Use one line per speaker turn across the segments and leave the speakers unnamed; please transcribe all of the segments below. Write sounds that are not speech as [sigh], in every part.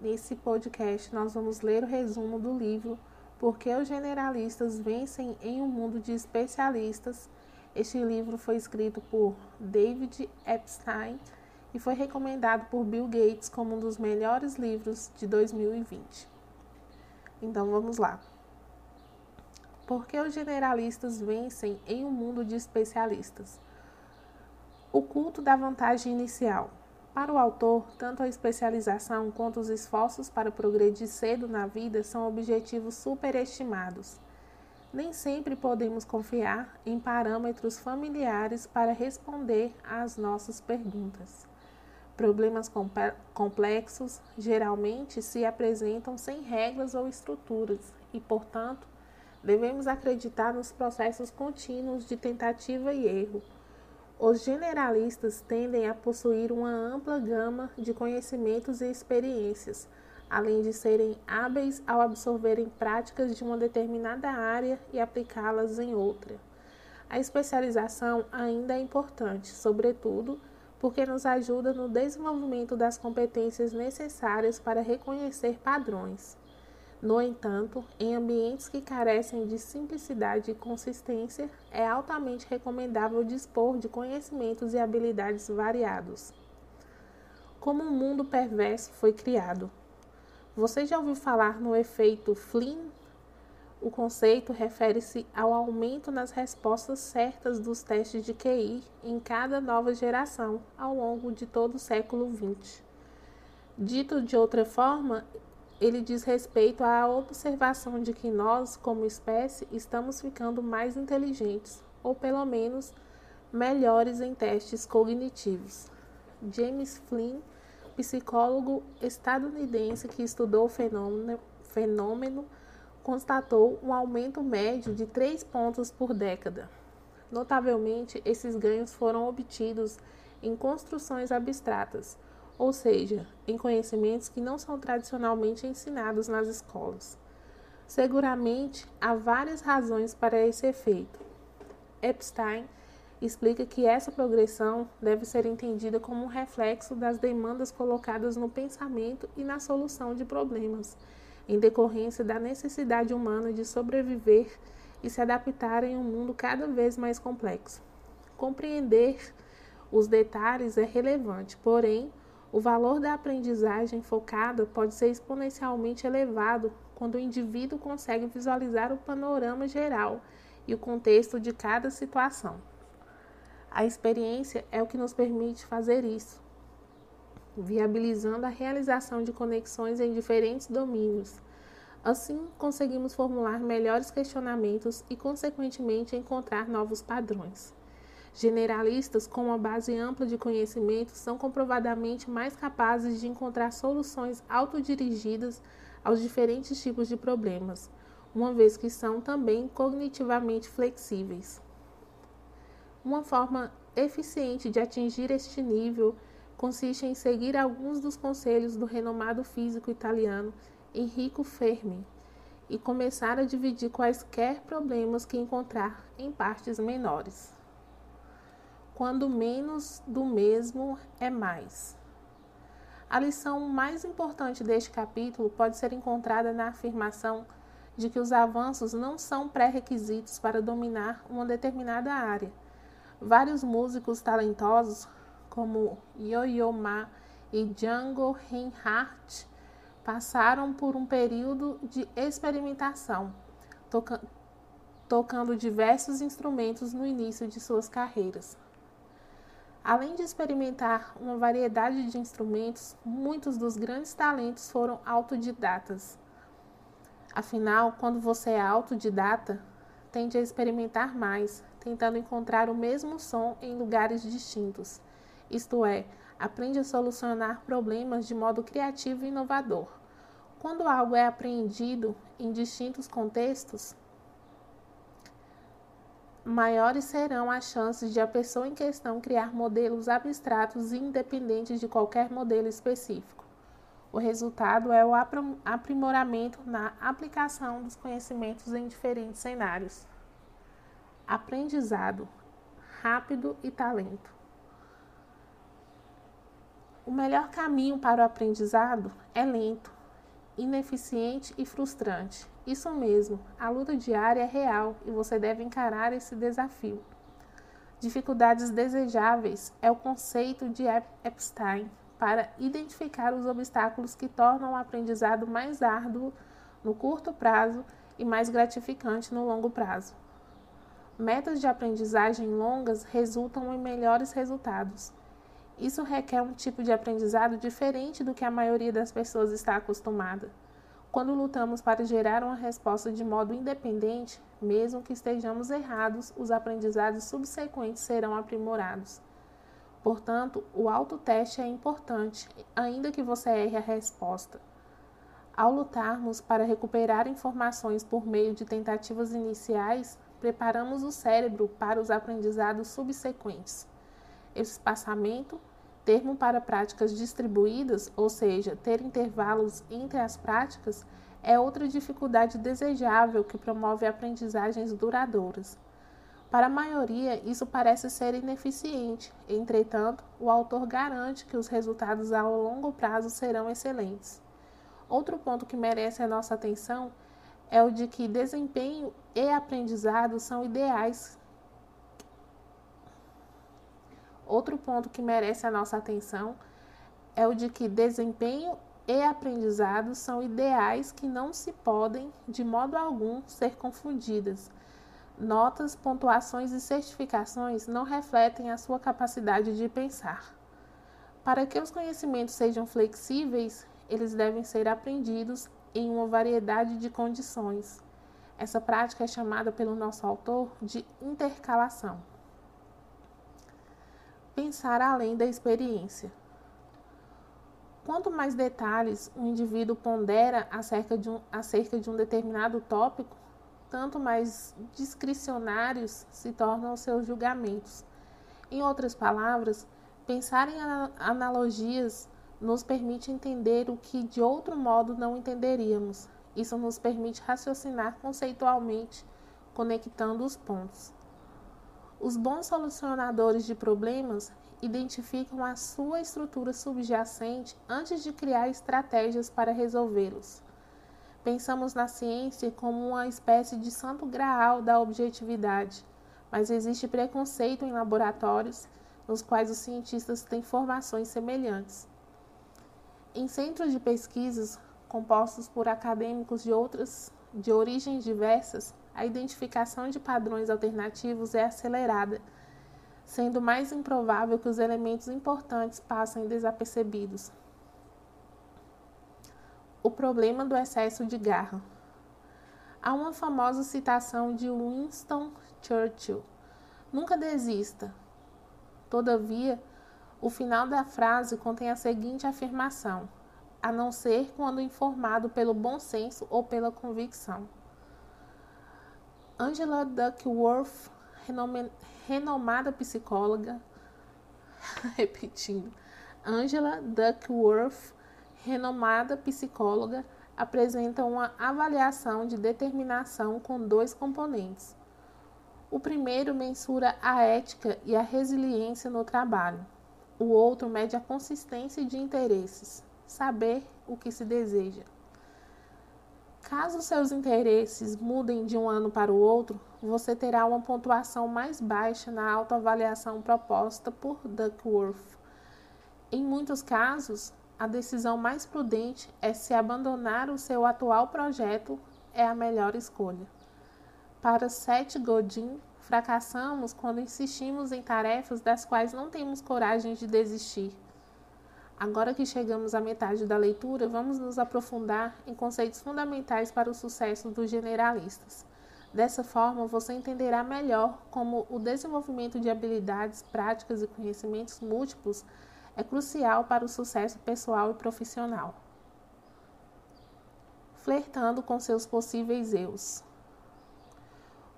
Nesse podcast, nós vamos ler o resumo do livro Por que os Generalistas Vencem em um Mundo de Especialistas. Este livro foi escrito por David Epstein e foi recomendado por Bill Gates como um dos melhores livros de 2020. Então vamos lá. Por que os generalistas vencem em um mundo de especialistas? O culto da vantagem inicial. Para o autor, tanto a especialização quanto os esforços para progredir cedo na vida são objetivos superestimados. Nem sempre podemos confiar em parâmetros familiares para responder às nossas perguntas. Problemas complexos geralmente se apresentam sem regras ou estruturas e, portanto, devemos acreditar nos processos contínuos de tentativa e erro os generalistas tendem a possuir uma ampla gama de conhecimentos e experiências, além de serem hábeis ao absorverem práticas de uma determinada área e aplicá-las em outra. A especialização ainda é importante, sobretudo porque nos ajuda no desenvolvimento das competências necessárias para reconhecer padrões. No entanto, em ambientes que carecem de simplicidade e consistência, é altamente recomendável dispor de conhecimentos e habilidades variados. Como um mundo perverso foi criado? Você já ouviu falar no efeito Flynn? O conceito refere-se ao aumento nas respostas certas dos testes de QI em cada nova geração ao longo de todo o século XX. Dito de outra forma, ele diz respeito à observação de que nós, como espécie, estamos ficando mais inteligentes, ou pelo menos melhores em testes cognitivos. James Flynn, psicólogo estadunidense que estudou o fenômeno, fenômeno constatou um aumento médio de 3 pontos por década. Notavelmente, esses ganhos foram obtidos em construções abstratas ou seja, em conhecimentos que não são tradicionalmente ensinados nas escolas. Seguramente há várias razões para esse efeito. Epstein explica que essa progressão deve ser entendida como um reflexo das demandas colocadas no pensamento e na solução de problemas, em decorrência da necessidade humana de sobreviver e se adaptar em um mundo cada vez mais complexo. Compreender os detalhes é relevante, porém, o valor da aprendizagem focada pode ser exponencialmente elevado quando o indivíduo consegue visualizar o panorama geral e o contexto de cada situação. A experiência é o que nos permite fazer isso, viabilizando a realização de conexões em diferentes domínios. Assim, conseguimos formular melhores questionamentos e, consequentemente, encontrar novos padrões. Generalistas com uma base ampla de conhecimento são comprovadamente mais capazes de encontrar soluções autodirigidas aos diferentes tipos de problemas, uma vez que são também cognitivamente flexíveis. Uma forma eficiente de atingir este nível consiste em seguir alguns dos conselhos do renomado físico italiano Enrico Fermi e começar a dividir quaisquer problemas que encontrar em partes menores quando menos do mesmo é mais. A lição mais importante deste capítulo pode ser encontrada na afirmação de que os avanços não são pré-requisitos para dominar uma determinada área. Vários músicos talentosos, como Yo-Yo Ma e Django Reinhardt, passaram por um período de experimentação, toca tocando diversos instrumentos no início de suas carreiras. Além de experimentar uma variedade de instrumentos, muitos dos grandes talentos foram autodidatas. Afinal, quando você é autodidata, tende a experimentar mais, tentando encontrar o mesmo som em lugares distintos. Isto é, aprende a solucionar problemas de modo criativo e inovador. Quando algo é apreendido em distintos contextos, maiores serão as chances de a pessoa em questão criar modelos abstratos independentes de qualquer modelo específico. O resultado é o aprimoramento na aplicação dos conhecimentos em diferentes cenários. Aprendizado rápido e talento. O melhor caminho para o aprendizado é lento, ineficiente e frustrante. Isso mesmo, a luta diária é real e você deve encarar esse desafio. Dificuldades desejáveis é o conceito de Epstein para identificar os obstáculos que tornam o aprendizado mais árduo no curto prazo e mais gratificante no longo prazo. Metas de aprendizagem longas resultam em melhores resultados. Isso requer um tipo de aprendizado diferente do que a maioria das pessoas está acostumada. Quando lutamos para gerar uma resposta de modo independente, mesmo que estejamos errados, os aprendizados subsequentes serão aprimorados. Portanto, o autoteste é importante, ainda que você erre a resposta. Ao lutarmos para recuperar informações por meio de tentativas iniciais, preparamos o cérebro para os aprendizados subsequentes. Espaçamento termo para práticas distribuídas, ou seja, ter intervalos entre as práticas, é outra dificuldade desejável que promove aprendizagens duradouras. Para a maioria, isso parece ser ineficiente, entretanto, o autor garante que os resultados a longo prazo serão excelentes. Outro ponto que merece a nossa atenção é o de que desempenho e aprendizado são ideais Outro ponto que merece a nossa atenção é o de que desempenho e aprendizado são ideais que não se podem, de modo algum, ser confundidas. Notas, pontuações e certificações não refletem a sua capacidade de pensar. Para que os conhecimentos sejam flexíveis, eles devem ser aprendidos em uma variedade de condições. Essa prática é chamada pelo nosso autor de intercalação pensar além da experiência. Quanto mais detalhes o indivíduo pondera acerca de um, acerca de um determinado tópico, tanto mais discricionários se tornam seus julgamentos. Em outras palavras, pensar em analogias nos permite entender o que de outro modo não entenderíamos. Isso nos permite raciocinar conceitualmente, conectando os pontos. Os bons solucionadores de problemas identificam a sua estrutura subjacente antes de criar estratégias para resolvê-los. Pensamos na ciência como uma espécie de santo graal da objetividade, mas existe preconceito em laboratórios nos quais os cientistas têm formações semelhantes. Em centros de pesquisas compostos por acadêmicos de outras de origens diversas, a identificação de padrões alternativos é acelerada, sendo mais improvável que os elementos importantes passem desapercebidos. O problema do excesso de garra. Há uma famosa citação de Winston Churchill: Nunca desista. Todavia, o final da frase contém a seguinte afirmação: a não ser quando informado pelo bom senso ou pela convicção. Angela Duckworth, renomada psicóloga, [laughs] repetindo, Angela Duckworth, renomada psicóloga, apresenta uma avaliação de determinação com dois componentes. O primeiro mensura a ética e a resiliência no trabalho. O outro mede a consistência de interesses, saber o que se deseja. Caso seus interesses mudem de um ano para o outro, você terá uma pontuação mais baixa na autoavaliação proposta por Duckworth. Em muitos casos, a decisão mais prudente é se abandonar o seu atual projeto é a melhor escolha. Para Seth Godin, fracassamos quando insistimos em tarefas das quais não temos coragem de desistir. Agora que chegamos à metade da leitura, vamos nos aprofundar em conceitos fundamentais para o sucesso dos generalistas. Dessa forma, você entenderá melhor como o desenvolvimento de habilidades, práticas e conhecimentos múltiplos é crucial para o sucesso pessoal e profissional. Flertando com seus possíveis eus.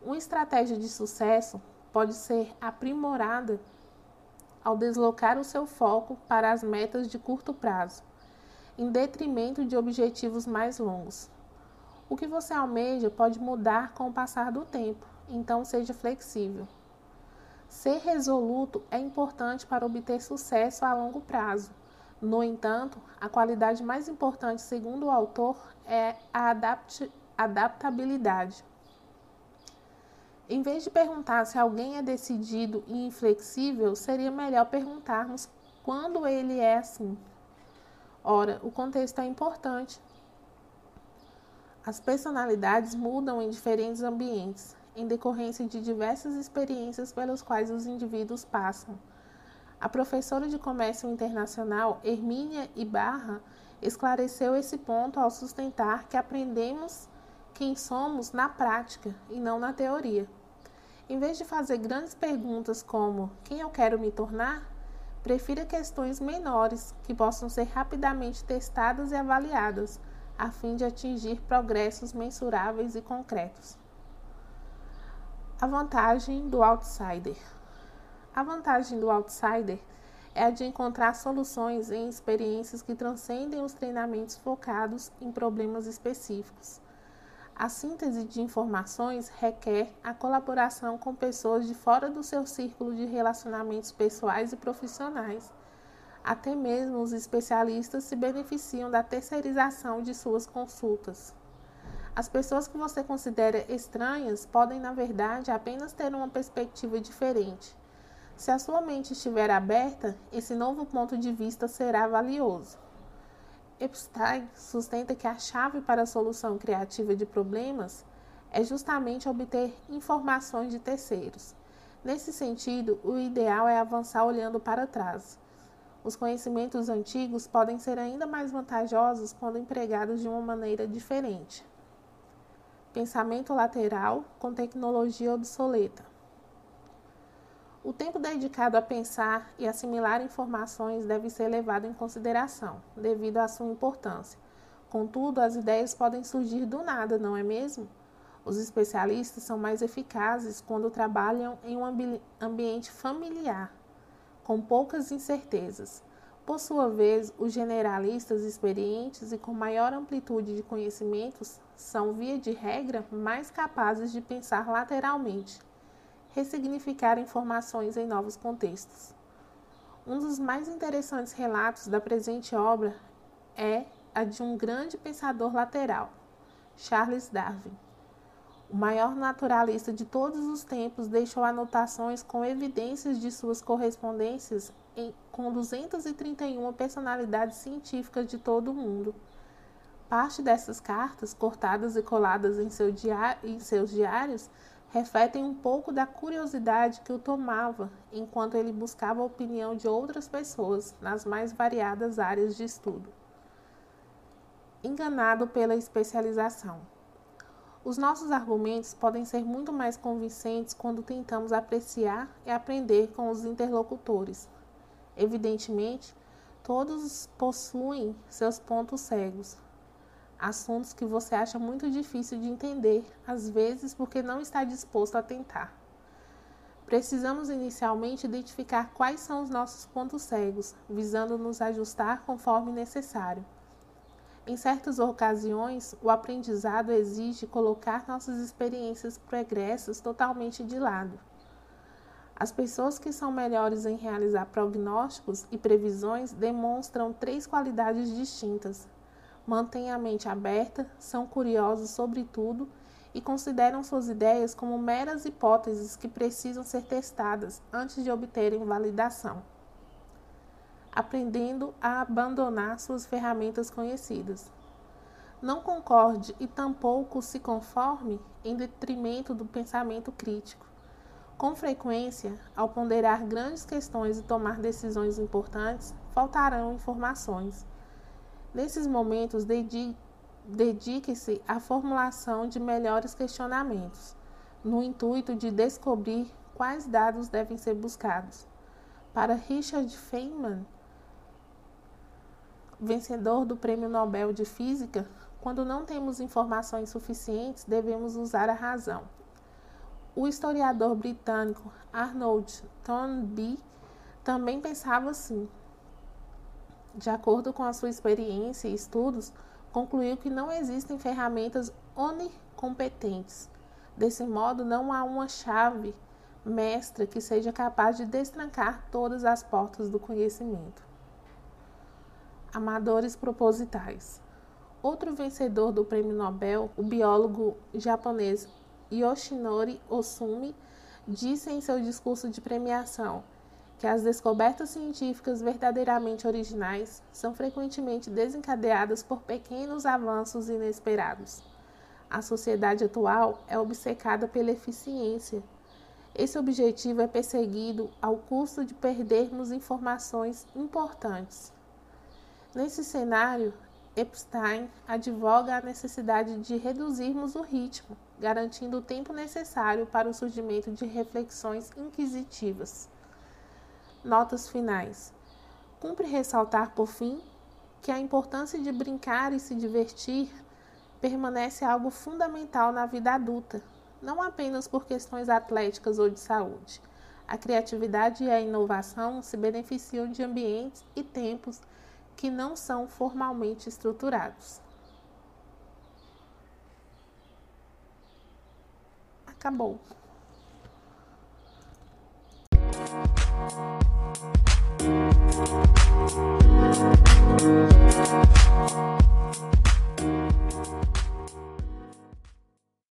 Uma estratégia de sucesso pode ser aprimorada ao deslocar o seu foco para as metas de curto prazo, em detrimento de objetivos mais longos. O que você almeja pode mudar com o passar do tempo, então seja flexível. Ser resoluto é importante para obter sucesso a longo prazo, No entanto, a qualidade mais importante, segundo o autor, é a adapt adaptabilidade. Em vez de perguntar se alguém é decidido e inflexível, seria melhor perguntarmos quando ele é assim. Ora, o contexto é importante. As personalidades mudam em diferentes ambientes, em decorrência de diversas experiências pelas quais os indivíduos passam. A professora de comércio internacional Hermínia Ibarra esclareceu esse ponto ao sustentar que aprendemos quem somos na prática e não na teoria. Em vez de fazer grandes perguntas como quem eu quero me tornar, prefira questões menores que possam ser rapidamente testadas e avaliadas, a fim de atingir progressos mensuráveis e concretos. A vantagem do outsider. A vantagem do outsider é a de encontrar soluções em experiências que transcendem os treinamentos focados em problemas específicos. A síntese de informações requer a colaboração com pessoas de fora do seu círculo de relacionamentos pessoais e profissionais. Até mesmo os especialistas se beneficiam da terceirização de suas consultas. As pessoas que você considera estranhas podem, na verdade, apenas ter uma perspectiva diferente se a sua mente estiver aberta, esse novo ponto de vista será valioso. Epstein sustenta que a chave para a solução criativa de problemas é justamente obter informações de terceiros. Nesse sentido, o ideal é avançar olhando para trás. Os conhecimentos antigos podem ser ainda mais vantajosos quando empregados de uma maneira diferente. Pensamento lateral com tecnologia obsoleta. O tempo dedicado a pensar e assimilar informações deve ser levado em consideração, devido à sua importância. Contudo, as ideias podem surgir do nada, não é mesmo? Os especialistas são mais eficazes quando trabalham em um ambi ambiente familiar, com poucas incertezas. Por sua vez, os generalistas experientes e com maior amplitude de conhecimentos são, via de regra, mais capazes de pensar lateralmente ressignificar informações em novos contextos. Um dos mais interessantes relatos da presente obra é a de um grande pensador lateral, Charles Darwin. O maior naturalista de todos os tempos deixou anotações com evidências de suas correspondências em, com 231 personalidades científicas de todo o mundo. Parte dessas cartas, cortadas e coladas em, seu em seus diários, refletem um pouco da curiosidade que o tomava enquanto ele buscava a opinião de outras pessoas nas mais variadas áreas de estudo. Enganado pela especialização. Os nossos argumentos podem ser muito mais convincentes quando tentamos apreciar e aprender com os interlocutores. Evidentemente, todos possuem seus pontos cegos, assuntos que você acha muito difícil de entender, às vezes porque não está disposto a tentar. Precisamos inicialmente identificar quais são os nossos pontos cegos, visando nos ajustar conforme necessário. Em certas ocasiões, o aprendizado exige colocar nossas experiências pregressas totalmente de lado. As pessoas que são melhores em realizar prognósticos e previsões demonstram três qualidades distintas, mantêm a mente aberta, são curiosos sobre tudo e consideram suas ideias como meras hipóteses que precisam ser testadas antes de obterem validação, aprendendo a abandonar suas ferramentas conhecidas. Não concorde e tampouco se conforme em detrimento do pensamento crítico. Com frequência, ao ponderar grandes questões e tomar decisões importantes, faltarão informações Nesses momentos, dedique-se à formulação de melhores questionamentos, no intuito de descobrir quais dados devem ser buscados. Para Richard Feynman, vencedor do Prêmio Nobel de Física, quando não temos informações suficientes, devemos usar a razão. O historiador britânico Arnold Toynbee também pensava assim de acordo com a sua experiência e estudos, concluiu que não existem ferramentas onicompetentes. Desse modo, não há uma chave mestra que seja capaz de destrancar todas as portas do conhecimento. amadores propositais. Outro vencedor do Prêmio Nobel, o biólogo japonês Yoshinori Osumi, disse em seu discurso de premiação que as descobertas científicas verdadeiramente originais são frequentemente desencadeadas por pequenos avanços inesperados. A sociedade atual é obcecada pela eficiência. Esse objetivo é perseguido ao custo de perdermos informações importantes. Nesse cenário, Epstein advoga a necessidade de reduzirmos o ritmo, garantindo o tempo necessário para o surgimento de reflexões inquisitivas. Notas finais. Cumpre ressaltar, por fim, que a importância de brincar e se divertir permanece algo fundamental na vida adulta, não apenas por questões atléticas ou de saúde. A criatividade e a inovação se beneficiam de ambientes e tempos que não são formalmente estruturados. Acabou. Thank you.